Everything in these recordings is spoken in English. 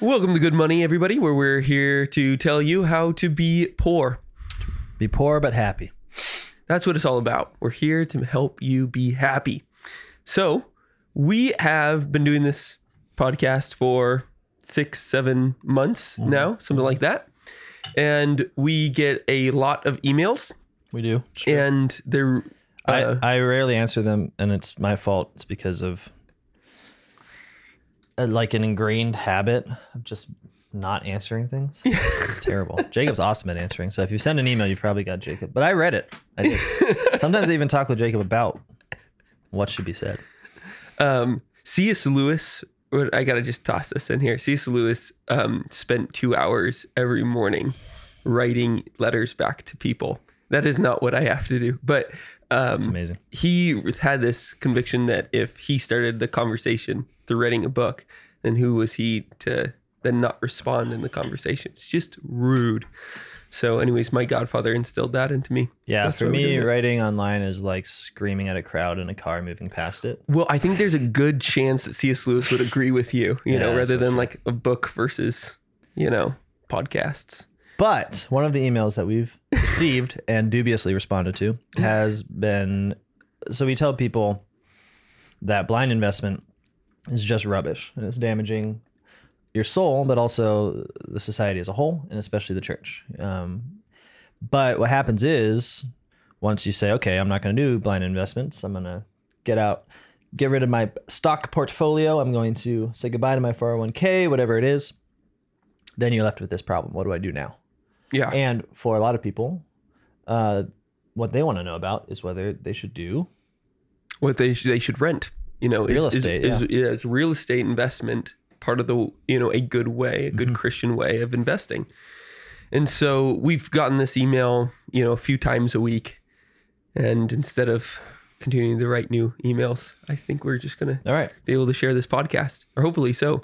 Welcome to Good Money, everybody, where we're here to tell you how to be poor. Be poor but happy. That's what it's all about. We're here to help you be happy. So, we have been doing this podcast for six, seven months now, something like that. And we get a lot of emails, We do. and they're. Uh, I, I rarely answer them, and it's my fault. It's because of like an ingrained habit of just not answering things. It's terrible. Jacob's awesome at answering. So if you send an email, you've probably got Jacob. But I read it. I did. Sometimes I even talk with Jacob about what should be said. um, C.S. Lewis, I gotta just toss this in here. C.S. Lewis um, spent two hours every morning writing letters back to people. That is not what I have to do, but um, Amazing. he had this conviction that if he started the conversation through writing a book, then who was he to then not respond in the conversation? It's just rude. So, anyways, my godfather instilled that into me. Yeah, that's for me, writing online is like screaming at a crowd in a car moving past it. Well, I think there's a good chance that C.S. Lewis would agree with you, you Yeah, know, rather than like a book versus, you know, podcasts. But one of the emails that we've received and dubiously responded to has been so we tell people that blind investment is just rubbish and it's damaging your soul, but also the society as a whole, and especially the church. Um, but what happens is once you say, okay, I'm not going to do blind investments, I'm going to get out, get rid of my stock portfolio, I'm going to say goodbye to my 401k, whatever it is, then you're left with this problem. What do I do now? Yeah. And for a lot of people, uh, what they want to know about is whether they should do what they should, they should rent, you know, is- Real is, estate, is, is real estate investment part of the, you know, a good way, a Mm-hmm. good Christian way of investing. And so we've gotten this email, you know, a few times a week. And instead of continuing to write new emails, I think we're just going to all right. be able to share this podcast or hopefully so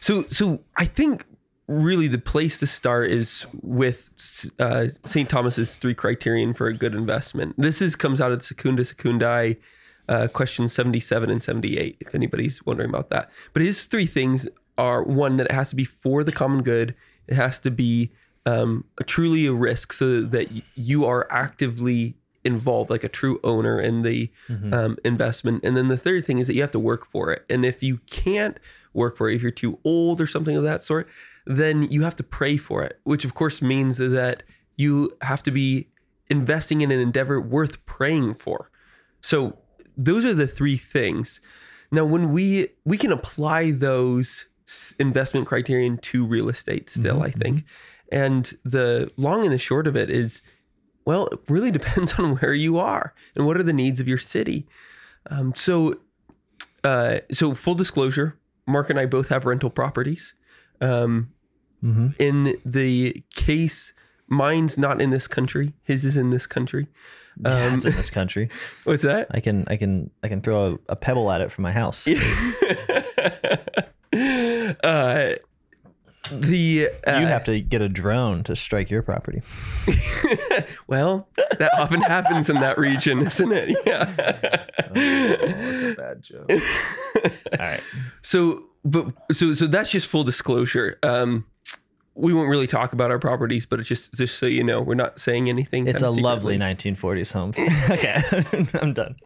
so so i think really the place to start is with uh, st thomas's three criterion for a good investment. This is comes out of secunda secundae uh, questions 77 and 78 if anybody's wondering about that. But his three things are one that it has to be for the common good. It has to be um, a, truly a risk so that you are actively involved like a true owner in the um, investment. And then the third thing is that you have to work for it. And if you can't work for it. If you're too old or something of that sort then you have to pray for it which of course means that you have to be investing in an endeavor worth praying for. So those are the three things. Now when we we can apply those investment criterion to real estate still i think. and the long and the short of it is well, it really depends on where you are and what are the needs of your city. Um, so, uh, so full disclosure, Mark and I both have rental properties. Um, Mm-hmm. in the case, mine's not in this country; his is in this country. Yeah, Um, it's in this country. What's that? I can I can I can throw a, a pebble at it from my house. uh, the uh, you have to get a drone to strike your property. well, that often happens in that region, isn't it? Yeah. that's a bad joke. All right. So, but so so that's just full disclosure. Um, we won't really talk about our properties, but it's just just so you know, we're not saying anything. It's a kinda lovely 1940s home. okay, I'm done.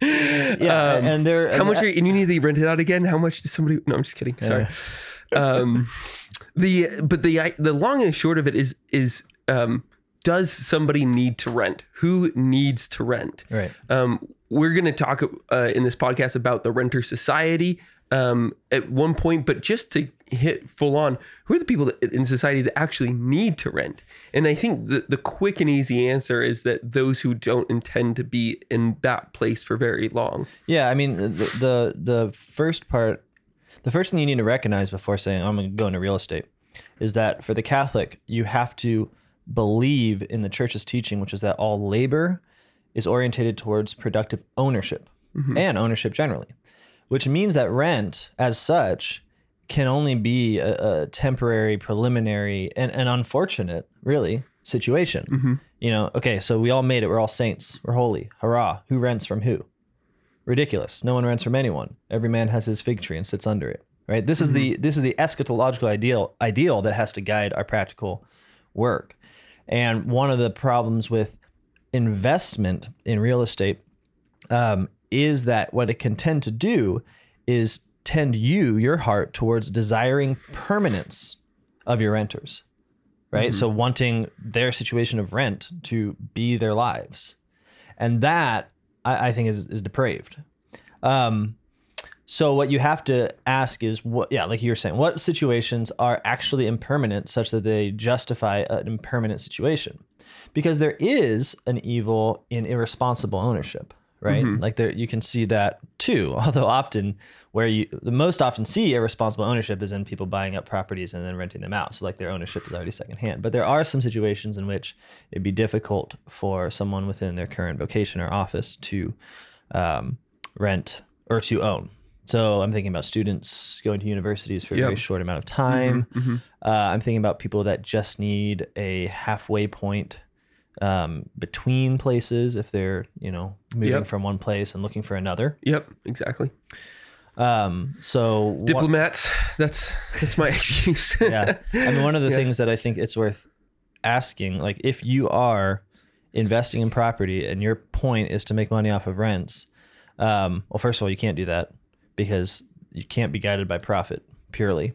Yeah, Um, and there. How much are you, and you need to rent it out again? How much does somebody? No, I'm just kidding. Sorry. Um, the but the I- the long and short of it is is um, does somebody need to rent? Who needs to rent? Right. Um, we're going to talk uh, in this podcast about the renter society um, at one point, but just to hit full on, who are the people that, in society that actually need to rent? And I think the, the quick and easy answer is that those who don't intend to be in that place for very long. Yeah, I mean the, the the first part, the first thing you need to recognize before saying I'm going to go into real estate, is that for the Catholic you have to believe in the Church's teaching, which is that all labor is orientated towards productive ownership mm-hmm. and ownership generally, which means that rent as such can only be a, a temporary, preliminary, and an unfortunate, really, situation. Mm-hmm. You know, okay, so we all made it. We're all saints. We're holy. Hurrah. Who rents from who? Ridiculous. No one rents from anyone. Every man has his fig tree and sits under it. right? This is the this is the eschatological ideal ideal that has to guide our practical work. And one of the problems with investment in real estate um, is that what it can tend to do is tend you your heart towards desiring permanence of your renters, right? So wanting their situation of rent to be their lives, and that I, I think is is depraved. Um, so what you have to ask is what yeah, like you were saying, what situations are actually impermanent such that they justify an impermanent situation? Because there is an evil in irresponsible ownership, right? Like there you can see that too. Although often where you the most often see irresponsible ownership is in people buying up properties and then renting them out. So like their ownership is already secondhand. But there are some situations in which it'd be difficult for someone within their current vocation or office to um, rent or to own. So I'm thinking about students going to universities for a very short amount of time. Uh, I'm thinking about people that just need a halfway point um, between places if they're you know moving Yep. from one place and looking for another. Yep, exactly. Um, so what- Diplomats. That's that's my excuse. yeah, I mean one of the Yeah. things that I think it's worth asking, like if you are investing in property and your point is to make money off of rents, um, well, first of all, you can't do that because you can't be guided by profit purely.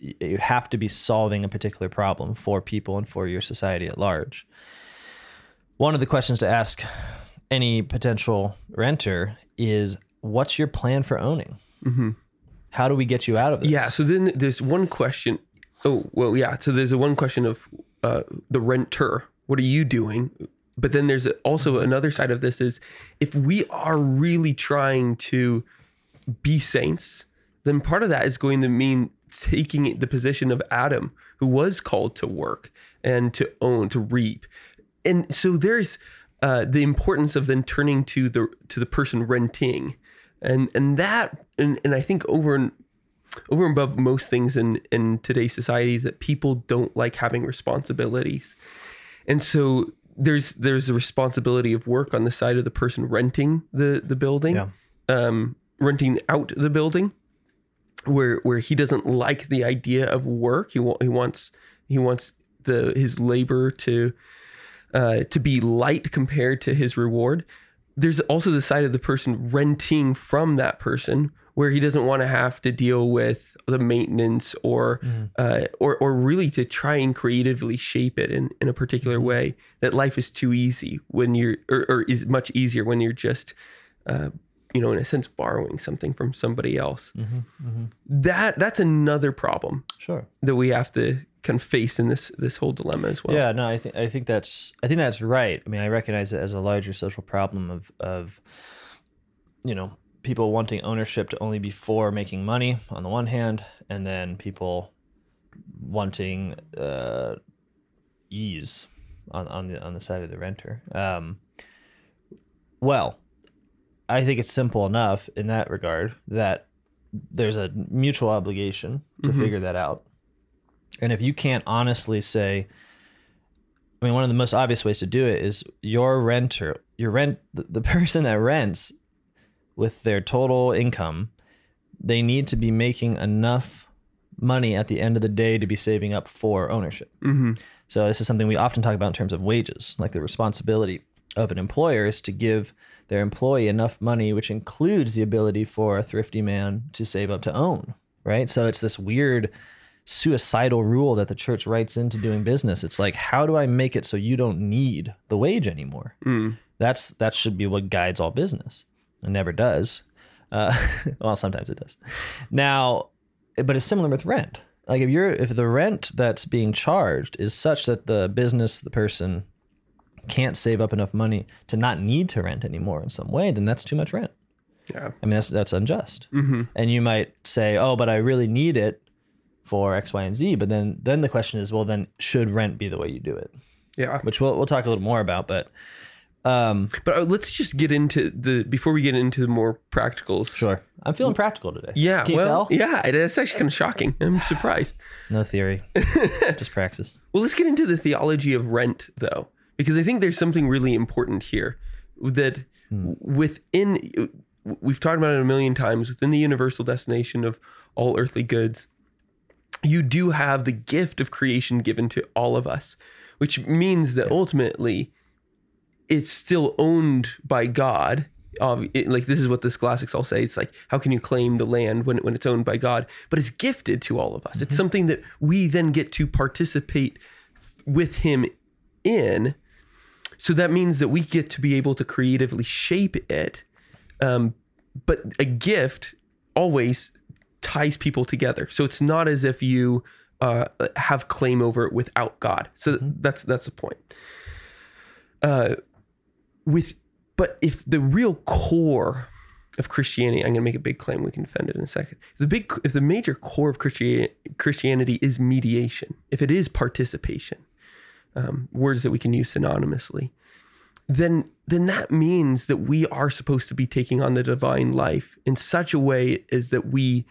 You have to be solving a particular problem for people and for your society at large. One of the questions to ask any potential renter is what's your plan for owning? How do we get you out of this? Yeah. So then there's one question. Oh, well, yeah. So there's a one question of uh, the renter. What are you doing? But then there's also another side of this is if we are really trying to be saints, then part of that is going to mean taking the position of Adam, who was called to work and to own, to reap. And so there's uh, the importance of then turning to the to the person renting, and and that and, and I think over and over and above most things in in today's society is that people don't like having responsibilities, and so there's there's a responsibility of work on the side of the person renting the the building, Yeah. um, renting out the building, where where he doesn't like the idea of work. He wa- he wants he wants the his labor to uh, to be light compared to his reward. There's also the side of the person renting from that person where he doesn't want to have to deal with the maintenance or uh, or or really to try and creatively shape it in, in a particular way. That life is too easy when you're or, or is much easier when you're just uh, you know in a sense borrowing something from somebody else. That that's another problem Sure. that we have to kind of face in this this whole dilemma as well. Yeah, no, I think I think that's I think that's right. I mean, I recognize it as a larger social problem of of you know people wanting ownership to only be for making money on the one hand, and then people wanting uh, ease on on the on the side of the renter. Um, well, I think it's simple enough in that regard that there's a mutual obligation to figure that out. And if you can't honestly say, I mean, one of the most obvious ways to do it is your renter, your rent, the, person that rents with their total income, they need to be making enough money at the end of the day to be saving up for ownership. hmm So this is something we often talk about in terms of wages, like the responsibility of an employer is to give their employee enough money, which includes the ability for a thrifty man to save up to own, right? So it's this weird suicidal rule that the church writes into doing business. It's like, how do I make it so you don't need the wage anymore? Mm. That's that should be what guides all business. It never does. Uh, well, sometimes it does. Now, but it's similar with rent. Like if you're if the rent that's being charged is such that the business, the person can't save up enough money to not need to rent anymore in some way, then that's too much rent. Yeah. I mean that's that's unjust. hmm And you might say, "Oh, but I really need it for X, Y, and Z." But then then the question is, well, then should rent be the way you do it? Yeah. Which we'll we'll talk a little more about, but um But uh, let's just get into the before we get into the more practicals. Sure. I'm feeling practical today. Yeah. Can you well, tell? yeah. It's actually kind of shocking. I'm surprised. No theory. Just praxis. Well, let's get into the theology of rent, though, because I think there's something really important here that within we've talked about it a million times within the universal destination of all earthly goods you do have the gift of creation given to all of us which means that ultimately it's still owned by god. Um, it- like this is what the scholastics all say it's like how can you claim the land when, when it's owned by god? But it's gifted to all of us. It's something that we then get to participate with him in. So that means that we get to be able to creatively shape it. Um, but a gift always ties people together. So it's not as if you uh, have claim over it without God. So that's that's the point. Uh, with but if the real core of Christianity, I'm going to make a big claim. We can defend it in a second. If the big, if the major core of Christi- Christianity is mediation, if it is participation, um, words that we can use synonymously, then then that means that we are supposed to be taking on the divine life in such a way as that we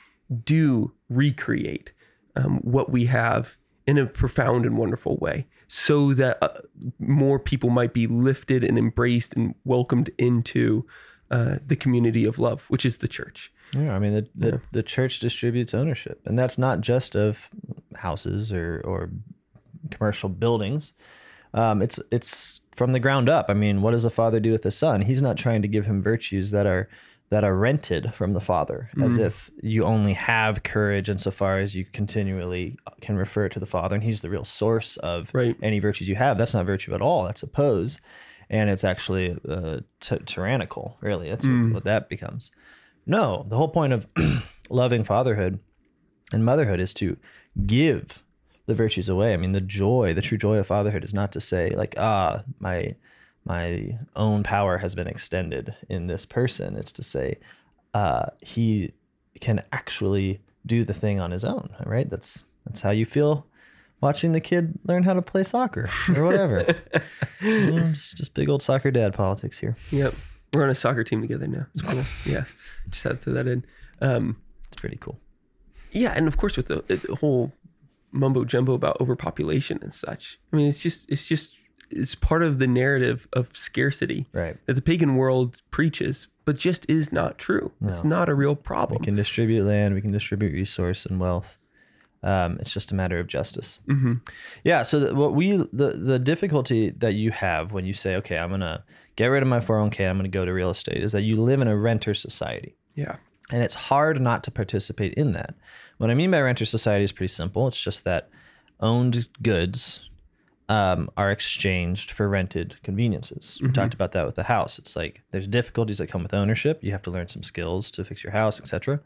do recreate um, what we have in a profound and wonderful way, so that uh, more people might be lifted and embraced and welcomed into uh, the community of love, which is the church. Yeah, I mean the the, the church distributes ownership, and that's not just of houses or or commercial buildings. Um, it's it's from the ground up. I mean, what does a father do with a son? He's not trying to give him virtues that are that are rented from the father, as if you only have courage insofar as you continually can refer to the father, and he's the real source of Right. any virtues you have. That's not virtue at all. That's a pose, and it's actually uh, ty- tyrannical. Really, that's what, what that becomes. No, the whole point of loving fatherhood and motherhood is to give the virtues away. I mean, the joy, the true joy of fatherhood is not to say like, ah, my my own power has been extended in this person. It's to say, uh, he can actually do the thing on his own. Right? That's that's how you feel watching the kid learn how to play soccer or whatever. Mm, it's just big old soccer dad politics here. Yep, we're on a soccer team together now. It's cool. yeah, just had to throw that in. Um, It's pretty cool. yeah, and of course with the, the whole mumbo jumbo about overpopulation and such. I mean, it's just it's just it's part of the narrative of scarcity Right. that the pagan world preaches, but just is not true. It's not a real problem. We can distribute land, we can distribute resource and wealth. Um, it's just a matter of justice. hmm Yeah. So the, what we the the difficulty that you have when you say, okay, I'm gonna get rid of my 401k, I'm gonna go to real estate, is that you live in a renter society, Yeah. and it's hard not to participate in that. What I mean by renter society is pretty simple. It's just that owned goods um, are exchanged for rented conveniences. We talked about that with the house. It's like there's difficulties that come with ownership. You have to learn some skills to fix your house, etc.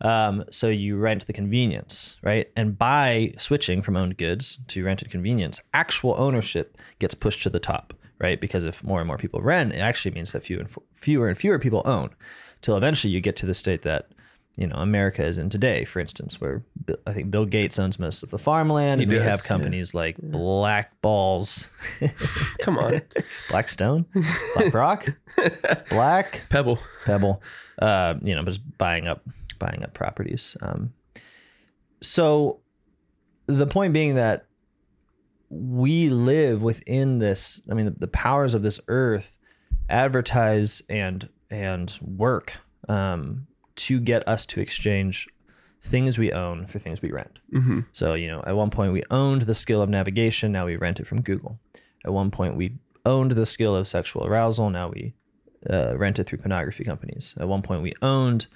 Um, so you rent the convenience, right? And by switching from owned goods to rented convenience, actual ownership gets pushed to the top, right? Because if more and more people rent, it actually means that fewer and f- fewer and fewer people own, till eventually you get to the state that you know America is in today, for instance, where I think Bill Gates owns most of the farmland, and we does, have yeah. companies like Black Balls, Come on, Blackstone, BlackRock, Black Pebble. Pebble, uh, you know, just buying up buying up properties. Um, so the point being that we live within this. I mean, the, the powers of this earth advertise and and work um, to get us to exchange things we own for things we rent. hmm So, you know, at one point we owned the skill of navigation, now we rent it from Google. At one point we owned the skill of sexual arousal, now we uh, rent it through pornography companies. At one point we owned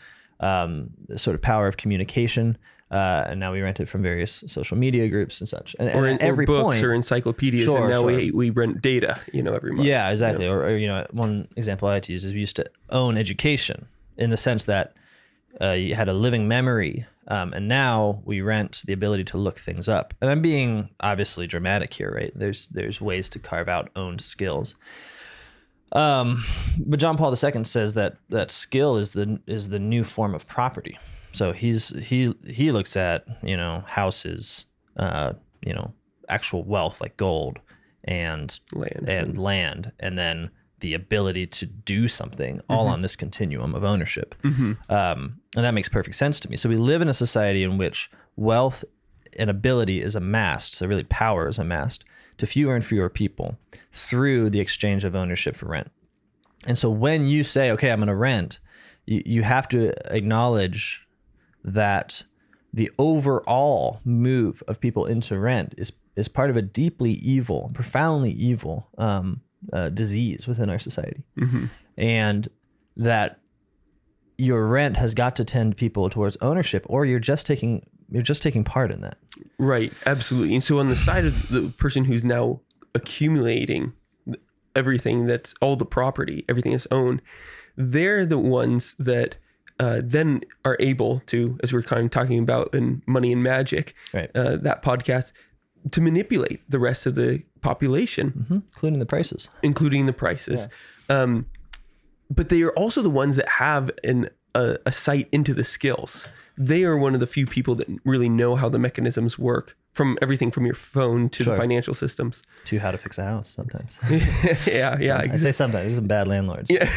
um, the sort of power of communication, uh, and now we rent it from various social media groups and such. And, Or, and every or books point, or encyclopedias, Sure, and now sure. we we rent data. You know, every month. yeah, exactly. Or, or you know, one example I like to use is we used to own education in the sense that uh, you had a living memory, um, and now we rent the ability to look things up. And I'm being obviously dramatic here, right? There's there's ways to carve out owned skills. Um, but John Paul II says that that skill is the is the new form of property. So he's he he looks at you know houses, uh, you know actual wealth like gold and land. and land, and then the ability to do something all on this continuum of ownership. hmm Um, and that makes perfect sense to me. So we live in a society in which wealth and ability is amassed, so really power is amassed to fewer and fewer people through the exchange of ownership for rent. And so when you say, okay, I'm going to rent, you, you have to acknowledge that the overall move of people into rent is is part of a deeply evil, profoundly evil um, uh, disease within our society, and that your rent has got to tend people towards ownership, or you're just taking you're just taking part in that. Right, absolutely. And so on the side of the person who's now accumulating everything that's all the property, everything that's owned, they're the ones that uh, then are able to, as we're kind of talking about in Money and Magic, Right. uh, that podcast, to manipulate the rest of the population, hmm including the prices. including the prices. Um, but they are also the ones that have an, a, a sight into the skills. They are one of the few people that really know how the mechanisms work from everything from your phone to Sure. the financial systems. To how to fix a house sometimes. yeah, yeah, I say sometimes. These some bad landlords. yeah.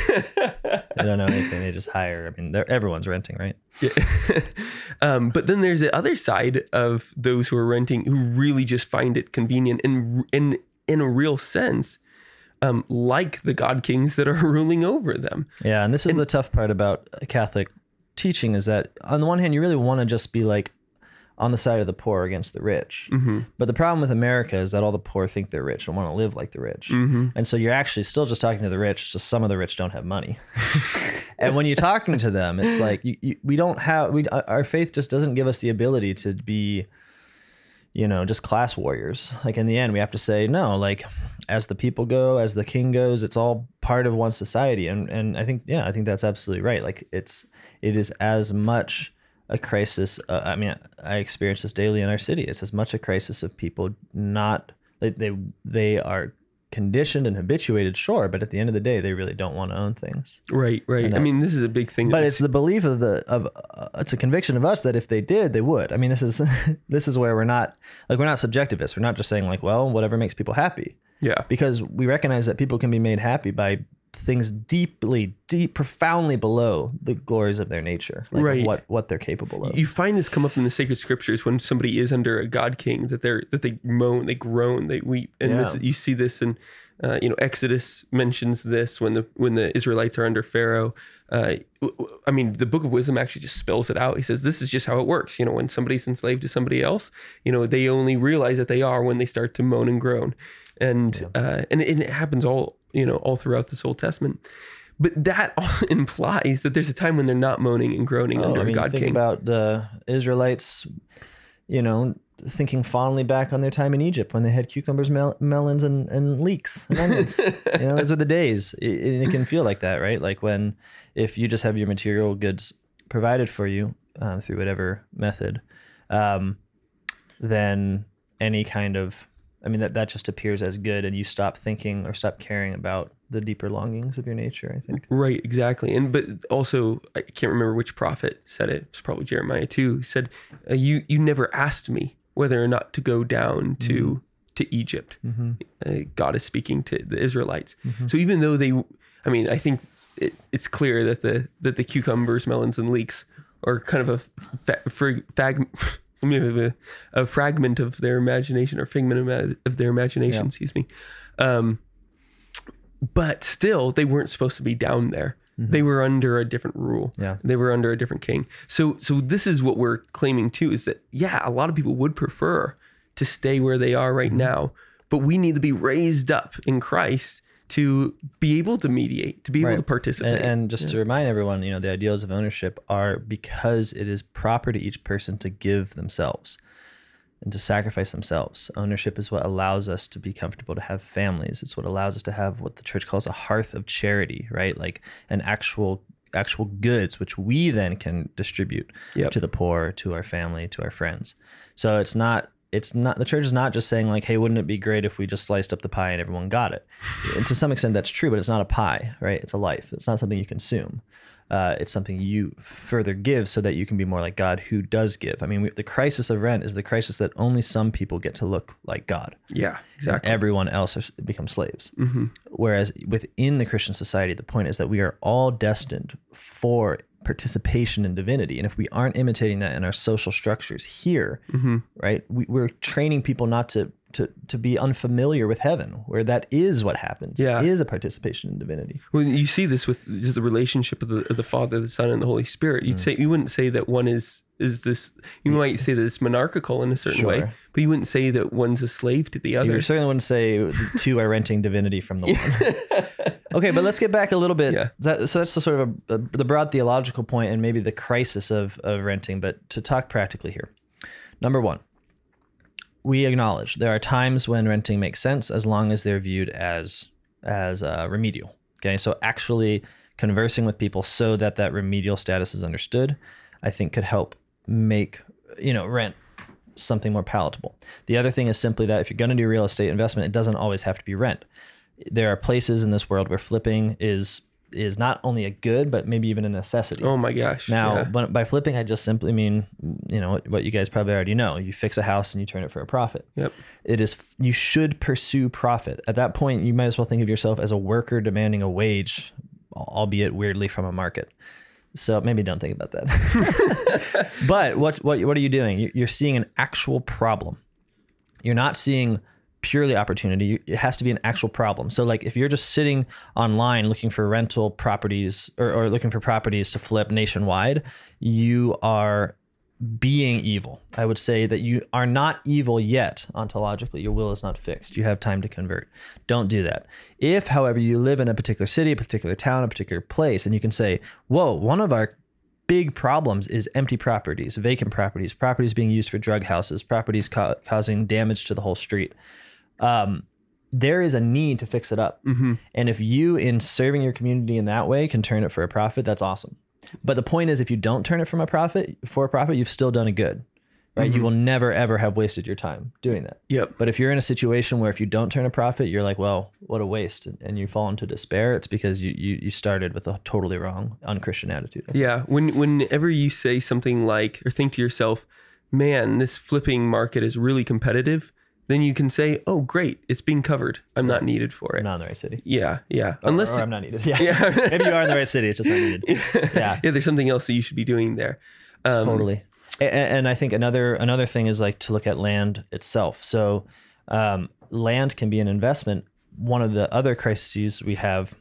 They don't know anything. They just hire. I mean, they're, everyone's renting, right? Yeah. um, but then there's the other side of those who are renting who really just find it convenient and in in a real sense, um, like the God Kings that are ruling over them. Yeah, and this is the tough part about Catholic teaching is that on the one hand, you really want to just be like on the side of the poor against the rich. Mm-hmm. But the problem with America is that all the poor think they're rich and want to live like the rich. Mm-hmm. And so you're actually still just talking to the rich, just some of the rich don't have money. and when you're talking to them, it's like you, you, we don't have we our faith just doesn't give us the ability to be you know, just class warriors. Like in the end, we have to say no. Like as the people go, as the king goes, it's all part of one society. And and I think yeah, I think that's absolutely right. Like it's it is as much a crisis. Uh, I mean, I experience this daily in our city. It's as much a crisis of people not they they they are conditioned and habituated, sure, but at the end of the day, they really don't want to own things. Right, right. I, mean, this is a big thing. But it's the belief of the of uh, it's a conviction of us that if they did, they would. I mean, this is this is where we're not like we're not subjectivists. We're not just saying like, well, whatever makes people happy, yeah, because we recognize that people can be made happy by things deeply, deep, profoundly below the glories of their nature, like Right. What what they're capable of. you find this come up in the sacred scriptures when somebody is under a god king that they're that they moan, they groan, they weep, and this you see this in. Uh, you know, Exodus mentions this when the when the Israelites are under Pharaoh. Uh, I mean, the Book of Wisdom actually just spells it out. He says this is just how it works. You know, when somebody's enslaved to somebody else, you know, they only realize that they are when they start to moan and groan, and uh, and, and it happens all you know all throughout this Old Testament. But that implies that there's a time when they're not moaning and groaning Oh, under I mean, god think king. about the Israelites, you know, thinking fondly back on their time in Egypt when they had cucumbers, mel- melons, and, and leeks and onions. you know, those are the days. It, it can feel like that, right? Like when, if you just have your material goods provided for you um, through whatever method, um, then any kind of, I mean, that, that just appears as good and you stop thinking or stop caring about the deeper longings of your nature, I think. Right, exactly. And but also I can't remember which prophet said it. It's probably Jeremiah too. He said, uh, "You you never asked me whether or not to go down to to Egypt." Uh, God is speaking to the Israelites. So even though they, I mean, I think it, it's clear that the that the cucumbers, melons, and leeks are kind of a fa- fag. A, a fragment of their imagination or figment of, their imagination, Yeah. excuse me. Um, but still they weren't supposed to be down there they were under a different rule Yeah. they were under a different king so so this is what we're claiming too is that yeah a lot of people would prefer to stay where they are right now but we need to be raised up in christ to be able to mediate to be able to participate And, and just to remind everyone, you know, the ideals of ownership are because it is proper to each person to give themselves and to sacrifice themselves. Ownership is what allows us to be comfortable to have families. It's what allows us to have what the church calls a hearth of charity, right? Like an actual actual goods which we then can distribute Yep. to the poor, to our family, to our friends. So it's not it's not the church is not just saying like, hey, wouldn't it be great if we just sliced up the pie and everyone got it? and to some extent that's true, but it's not a pie, right? It's a life. It's not something you consume. Uh, it's something you further give so that you can be more like God who does give. I mean, we, the crisis of rent is the crisis that only some people get to look like God. yeah exactly Everyone else are, become slaves. Whereas within the Christian society, the point is that we are all destined for participation in divinity. And if we aren't imitating that in our social structures here, right, we, we're training people not to to to be unfamiliar with heaven, where that is what happens. Yeah. It is a participation in divinity. Well, you see this with just the relationship of the, of the Father, the Son, and the Holy Spirit. Mm. You'd say you wouldn't say that one is is this. You might say that it's monarchical in a certain way, but you wouldn't say that one's a slave to the other. You certainly wouldn't say two are renting divinity from the one. Okay, but let's get back a little bit. Yeah. That, so that's the sort of a, a, the broad theological point and maybe the crisis of, of renting. But to talk practically here, number one, we acknowledge there are times when renting makes sense as long as they're viewed as as uh, remedial. Okay, so actually conversing with people so that that remedial status is understood, I think could help make you know rent something more palatable. The other thing is simply that if you're going to do real estate investment, it doesn't always have to be rent. There are places in this world where flipping is is not only a good but maybe even a necessity. oh my gosh! Now, yeah. but by flipping, I just simply mean, you know, what- what you guys probably already know. You fix a house and you turn it for a profit. Yep. It is you should pursue profit. At that point, you might as well think of yourself as a worker demanding a wage, albeit weirdly from a market. So maybe don't think about that. but what what what are you doing? You- You're seeing an actual problem. You're not seeing purely opportunity. It has to be an actual problem. So like if you're just sitting online looking for rental properties or, or looking for properties to flip nationwide, you are being evil. I would say that you are not evil yet ontologically. Your will is not fixed. You have time to convert. Don't do that. If, however, you live in a particular city, a particular town, a particular place, and you can say, whoa, one of our big problems is empty properties, vacant properties, properties being used for drug houses, properties ca- causing damage to the whole street. Um, there is a need to fix it up. Mhm. And if you, in serving your community in that way, can turn it for a profit, that's awesome. But the point is, if you don't turn it from a profit for a profit, you've still done a good, right? You will never ever have wasted your time doing that. Yep. But if you're in a situation where if you don't turn a profit, you're like, well, what a waste, and- and you fall into despair, it's because you you, you started with a totally wrong, unchristian attitude. Yeah. When whenever you say something like or think to yourself, "Man, this flipping market is really competitive," then you can say, "Oh, great, it's being covered. I'm not needed for it." I'm not in the right city. Yeah. Yeah. Or- Unless or I'm not needed. Yeah. Yeah. Maybe you are in the right city. It's just not needed. Yeah. yeah. There's something else that you should be doing there. Um, totally A- a- and, i think another another thing is like to look at land itself so um, land can be an investment one of the other crises we have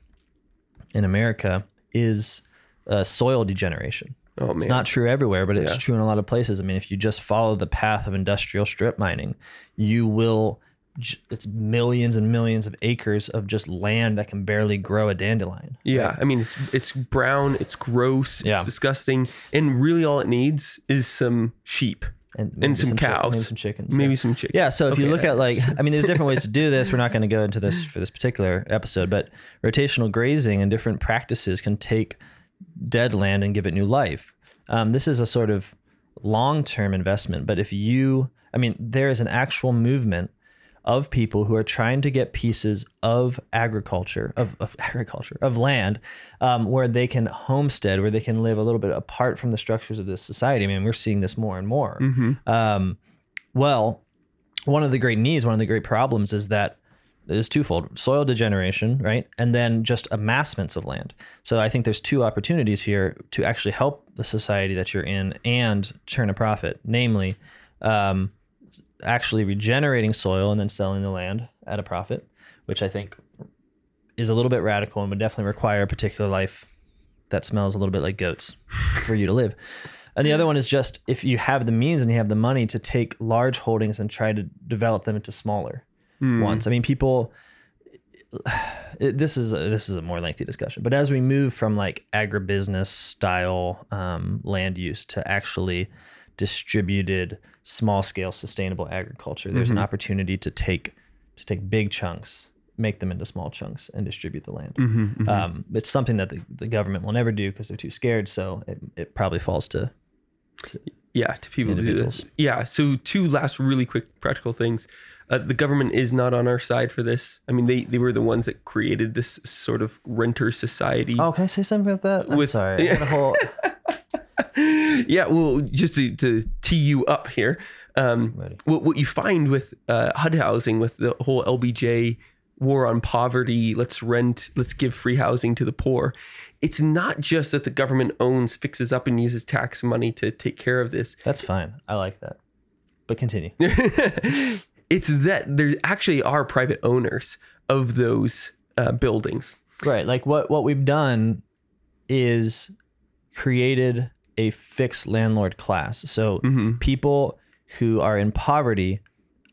in america is uh, soil degeneration Oh man. it's not true everywhere but it's Yeah. true in a lot of places i mean if you just follow the path of industrial strip mining you will it's millions and millions of acres of just land that can barely grow a dandelion Yeah, I mean it's it's brown, it's gross, it's Yeah. disgusting, and really all it needs is some sheep, and, maybe some chick- cows. maybe some chickens maybe yeah. some chicken. Yeah, so if you look that at like, I mean, there's different ways to do this. We're not going to go into this for this particular episode, but rotational grazing and different practices can take dead land and give it new life. Um, this is a sort of long-term investment, but if you, I mean, there is an actual movement of people who are trying to get pieces of agriculture, of, of agriculture, of land, um, where they can homestead, where they can live a little bit apart from the structures of this society. I mean, we're seeing this more and more. Um, well, one of the great needs, one of the great problems is that is twofold soil degeneration, right? And then just amassments of land. So I think there's two opportunities here to actually help the society that you're in and turn a profit, namely, um, actually regenerating soil and then selling the land at a profit, which I think is a little bit radical and would definitely require a particular life that smells a little bit like goats for you to live. And the other one is just if you have the means and you have the money to take large holdings and try to develop them into smaller ones. I mean, people. It, this is a, this is a more lengthy discussion, but as we move from like agribusiness style um, land use to actually distributed, small scale, sustainable agriculture, there's an opportunity to take to take big chunks, make them into small chunks, and distribute the land. Mm-hmm, Um, it's something that the, the government will never do because they're too scared. So it, it probably falls to Yeah, to people to do this. Yeah. So two last really quick practical things. Uh, the government is not on our side for this. I mean, they they were the ones that created this sort of renter society. Oh, can I say something about that? I'm With- sorry. Got whole, yeah, well, just to, to tee you up here, um, what, what you find with uh, HUD housing, with the whole LBJ war on poverty, let's rent, let's give free housing to the poor. It's not just that the government owns, fixes up, and uses tax money to take care of this. that's fine. I like that. But continue. it's that there actually are private owners of those uh, buildings. Right. Like what what we've done is created a fixed landlord class. So Mm-hmm. people who are in poverty,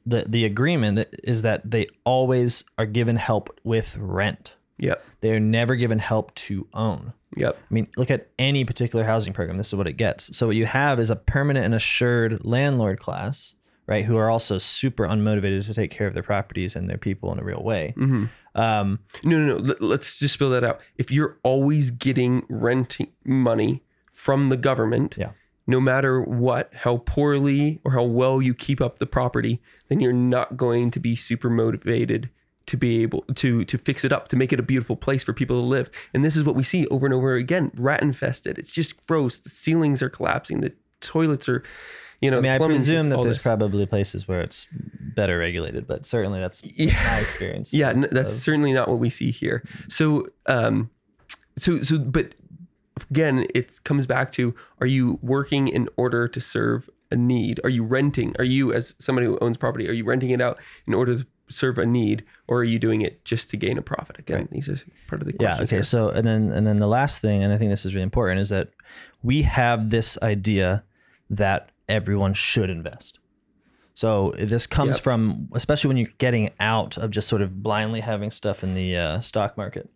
the the agreement is that they always are given help with rent. Yep. They are never given help to own. Yep. I mean, look at any particular housing program. This is what it gets. So what you have is a permanent and assured landlord class, right? Who are also super unmotivated to take care of their properties and their people in a real way. Mm-hmm. Um, No, no, no. Let- Let's just spell that out. If you're always getting rent money from the government, Yeah. no matter what, how poorly or how well you keep up the property, then you're not going to be super motivated to be able to to fix it up, to make it a beautiful place for people to live. And this is what we see over and over again: rat infested. It's just gross. The ceilings are collapsing. The toilets are, you know, I mean, I presume that there's this. probably places where it's better regulated, but certainly that's Yeah. my experience. Yeah, that's certainly not what we see here. So, um, so, so, but again, it comes back to: Are you working in order to serve a need? Are you renting? Are you, as somebody who owns property, are you renting it out in order to serve a need, or are you doing it just to gain a profit? Again, these are part of the question. Yeah. Okay. here. So, and then, and then the last thing, and I think this is really important, is that we have this idea that everyone should invest. So this comes Yep. from, especially when you're getting out of just sort of blindly having stuff in the uh, stock market.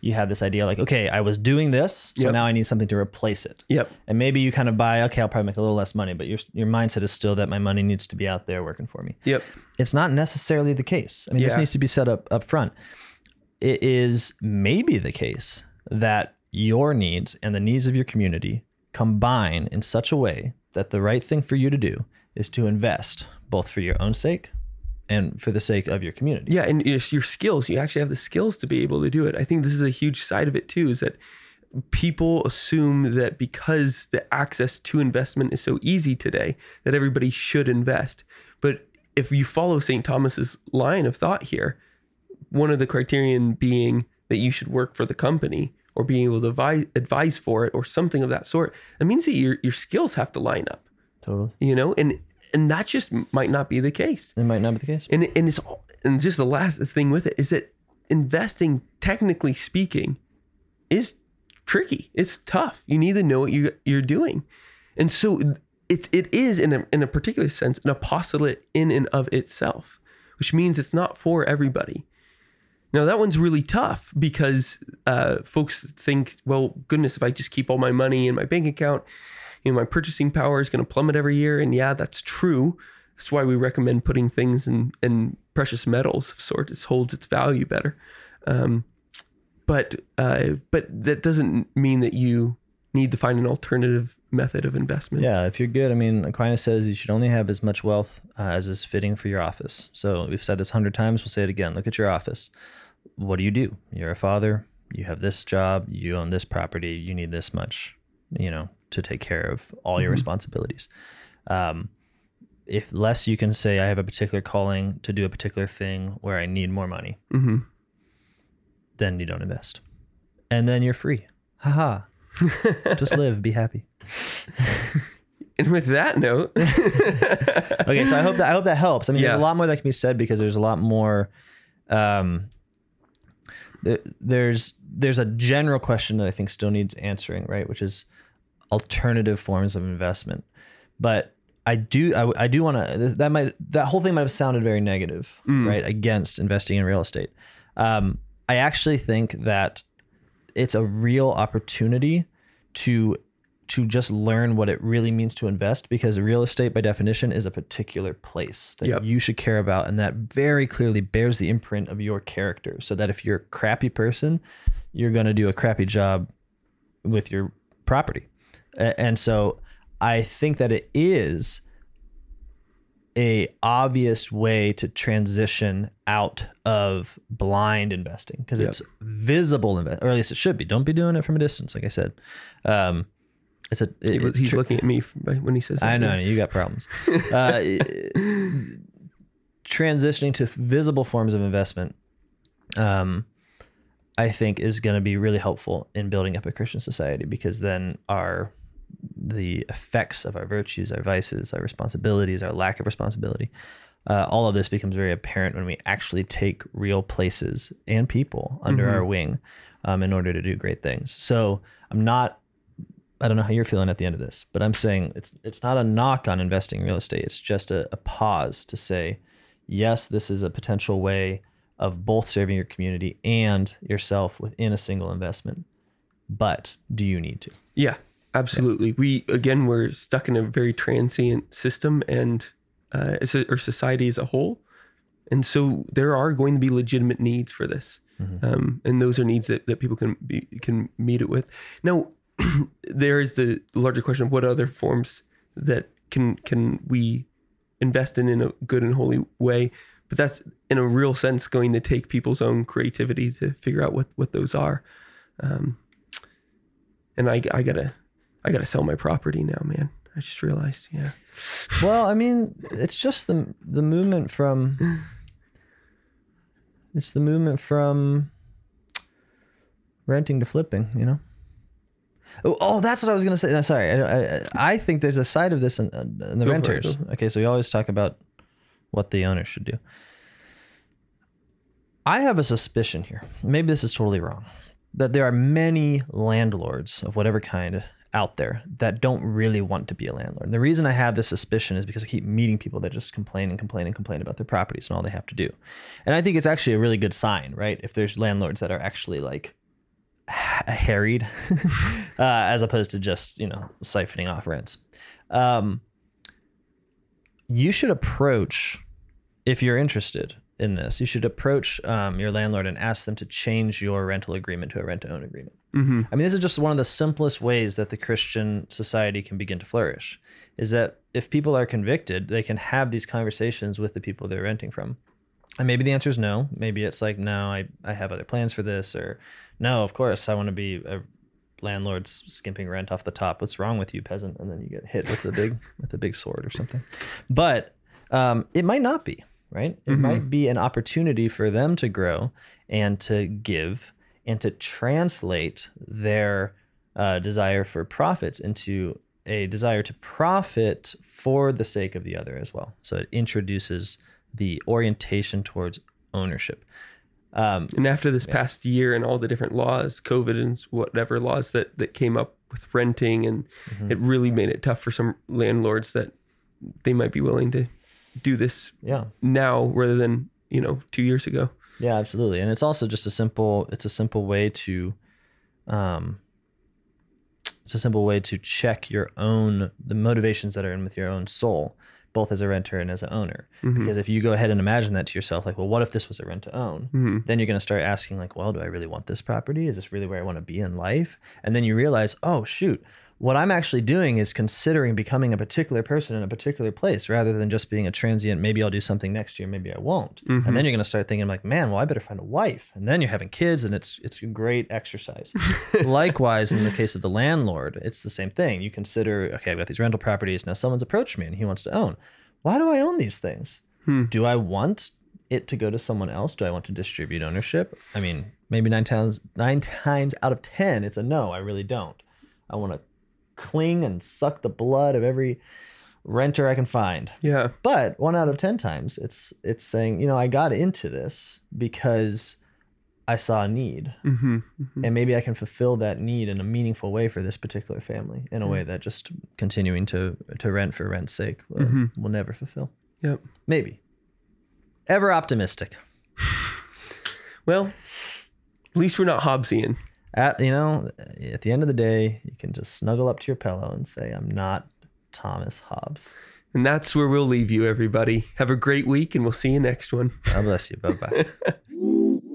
You have this idea like, okay, I was doing this, so Yep. now I need something to replace it. Yep. And maybe you kind of buy, okay, I'll probably make a little less money, but your your mindset is still that my money needs to be out there working for me Yep. it's not necessarily the case. I mean, this needs to be set up up front. It is maybe the case that your needs and the needs of your community combine in such a way that the right thing for you to do is to invest both for your own sake and for the sake of your community. Yeah, and your, your skills. You actually have the skills to be able to do it. I think this is a huge side of it too. Is that people assume that because the access to investment is so easy today, that everybody should invest. But if you follow St. Thomas's line of thought here, one of the criterion being that you should work for the company or being able to advise, advise for it or something of that sort, that means that your your skills have to line up. Totally. You know, and and that just might not be the case. It might not be the case. And and it's all- and just the last thing with it is that investing, technically speaking, is tricky. It's tough. You need to know what you you're doing, and so it's it is in a in a particular sense an apostolate in and of itself, which means it's not for everybody. Now that one's really tough because uh, folks think, well, goodness, if I just keep all my money in my bank account, you know, my purchasing power is going to plummet every year. And yeah, that's true. That's why we recommend putting things in, in precious metals of sort. It holds its value better. Um, but uh, but that doesn't mean that you need to find an alternative method of investment. Yeah, if you're good, I mean, Aquinas says you should only have as much wealth uh, as is fitting for your office. So we've said this hundred times. We'll say it again. Look at your office. What do you do? You're a father. You have this job. You own this property. You need this much, you know, to take care of all your responsibilities. Um, if less you can say, I have a particular calling to do a particular thing where I need more money, hmm then you don't invest, and then you're free. Haha. Just live. Be happy. And with that note, okay so i hope that i hope that helps i mean Yeah. there's a lot more that can be said because there's a lot more um there, there's there's a general question that i think still needs answering right which is alternative forms of investment. But i do i, I do want to that might that whole thing might have sounded very negative right against investing in real estate. Um i actually think that it's a real opportunity to to just learn what it really means to invest because real estate by definition is a particular place that Yep. you should care about and that very clearly bears the imprint of your character so that if you're a crappy person you're going to do a crappy job with your property and so i think that it is a obvious way to transition out of blind investing because Yep. it's visible inve- or at least it should be don't be doing it from a distance like i said um it's a it- he's tr- looking at me when he says that. I know you got problems. uh, transitioning to visible forms of investment, um, I think, is going to be really helpful in building up a Christian society because then our the effects of our virtues, our vices, our responsibilities, our lack of responsibility uh, all of this becomes very apparent when we actually take real places and people under our wing um, in order to do great things. So I'm not. I don't know how you're feeling at the end of this, but I'm saying it's it's not a knock on investing in real estate. It's just a, a pause to say, yes, this is a potential way of both serving your community and yourself within a single investment. But do you need to? Yeah, absolutely. We again we're stuck in a very transient system and uh, a, or society as a whole, and so there are going to be legitimate needs for this, um, and those are needs that, that people can be can meet it with. Now, there is the larger question of what other forms that can can we invest in in a good and holy way. But that's in a real sense going to take people's own creativity to figure out what what those are. Um, and I, I gotta I gotta sell my property now, man. I just realized, yeah. Well, I mean, it's just the the movement from it's the movement from renting to flipping, you know. Oh, that's what I was gonna say. No, sorry, I, I, I think there's a side of this in, in the Go for it, renters. Okay, so we always talk about what the owners should do. I have a suspicion here. Maybe this is totally wrong. That there are many landlords of whatever kind out there that don't really want to be a landlord. And the reason I have this suspicion is because I keep meeting people that just complain and complain and complain about their properties and all they have to do. And I think it's actually a really good sign, right? If there's landlords that are actually like harried uh, as opposed to just, you know, siphoning off rents. Um, you should approach if you're interested in this you should approach um, your landlord and ask them to change your rental agreement to a rent to own agreement Mm-hmm. i mean this is just one of the simplest ways that the christian society can begin to flourish is that if people are convicted they can have these conversations with the people they're renting from and maybe the answer is no maybe it's like no i, I have other plans for this or no of course i want to be a landlord's skimping rent off the top. What's wrong with you peasant? And then you get hit with a big with a big sword or something. But um, it might not be right? It might be an opportunity for them to grow and to give and to translate their uh, desire for profits into a desire to profit for the sake of the other as well. So it introduces the orientation towards ownership um, And after this past year and all the different laws, COVID and whatever laws that that came up with renting, and Mm-hmm. it really made it tough for some landlords that they might be willing to do this yeah now rather than you know two years ago. Yeah, absolutely. And it's also just a simple it's a simple way to um it's a simple way to check your own the motivations that are in with your own soul, both as a renter and as an owner. Because if you go ahead and imagine that to yourself, like, well, what if this was a rent to own? Mhm. Then you're going to start asking, like, well, do I really want this property? Is this really where I want to be in life? And then you realize, oh, shoot, what I'm actually doing is considering becoming a particular person in a particular place rather than just being a transient, maybe I'll do something next year, maybe I won't. And then you're going to start thinking, I'm like, man, well, I better find a wife. And then you're having kids and it's, it's a great exercise. Likewise, in the case of the landlord, it's the same thing. You consider, okay, I've got these rental properties. Now someone's approached me and he wants to own. Why do I own these things? Hmm. Do I want it to go to someone else? Do I want to distribute ownership? I mean, maybe nine times nine times out of ten, it's a no. I really don't. I want to cling and suck the blood of every renter I can find. Yeah. But one out of ten times, it's it's saying, you know, I got into this because I saw a need, Mm-hmm. mm-hmm. and maybe I can fulfill that need in a meaningful way for this particular family, in a way that just continuing to to rent for rent's sake will, will never fulfill. Yep. Maybe. Ever optimistic. Well, at least we're not Hobbesian. At you know, at the end of the day, you can just snuggle up to your pillow and say, "I'm not Thomas Hobbes." And that's where we'll leave you, everybody. Have a great week, and we'll see you next one. God bless you. Bye bye.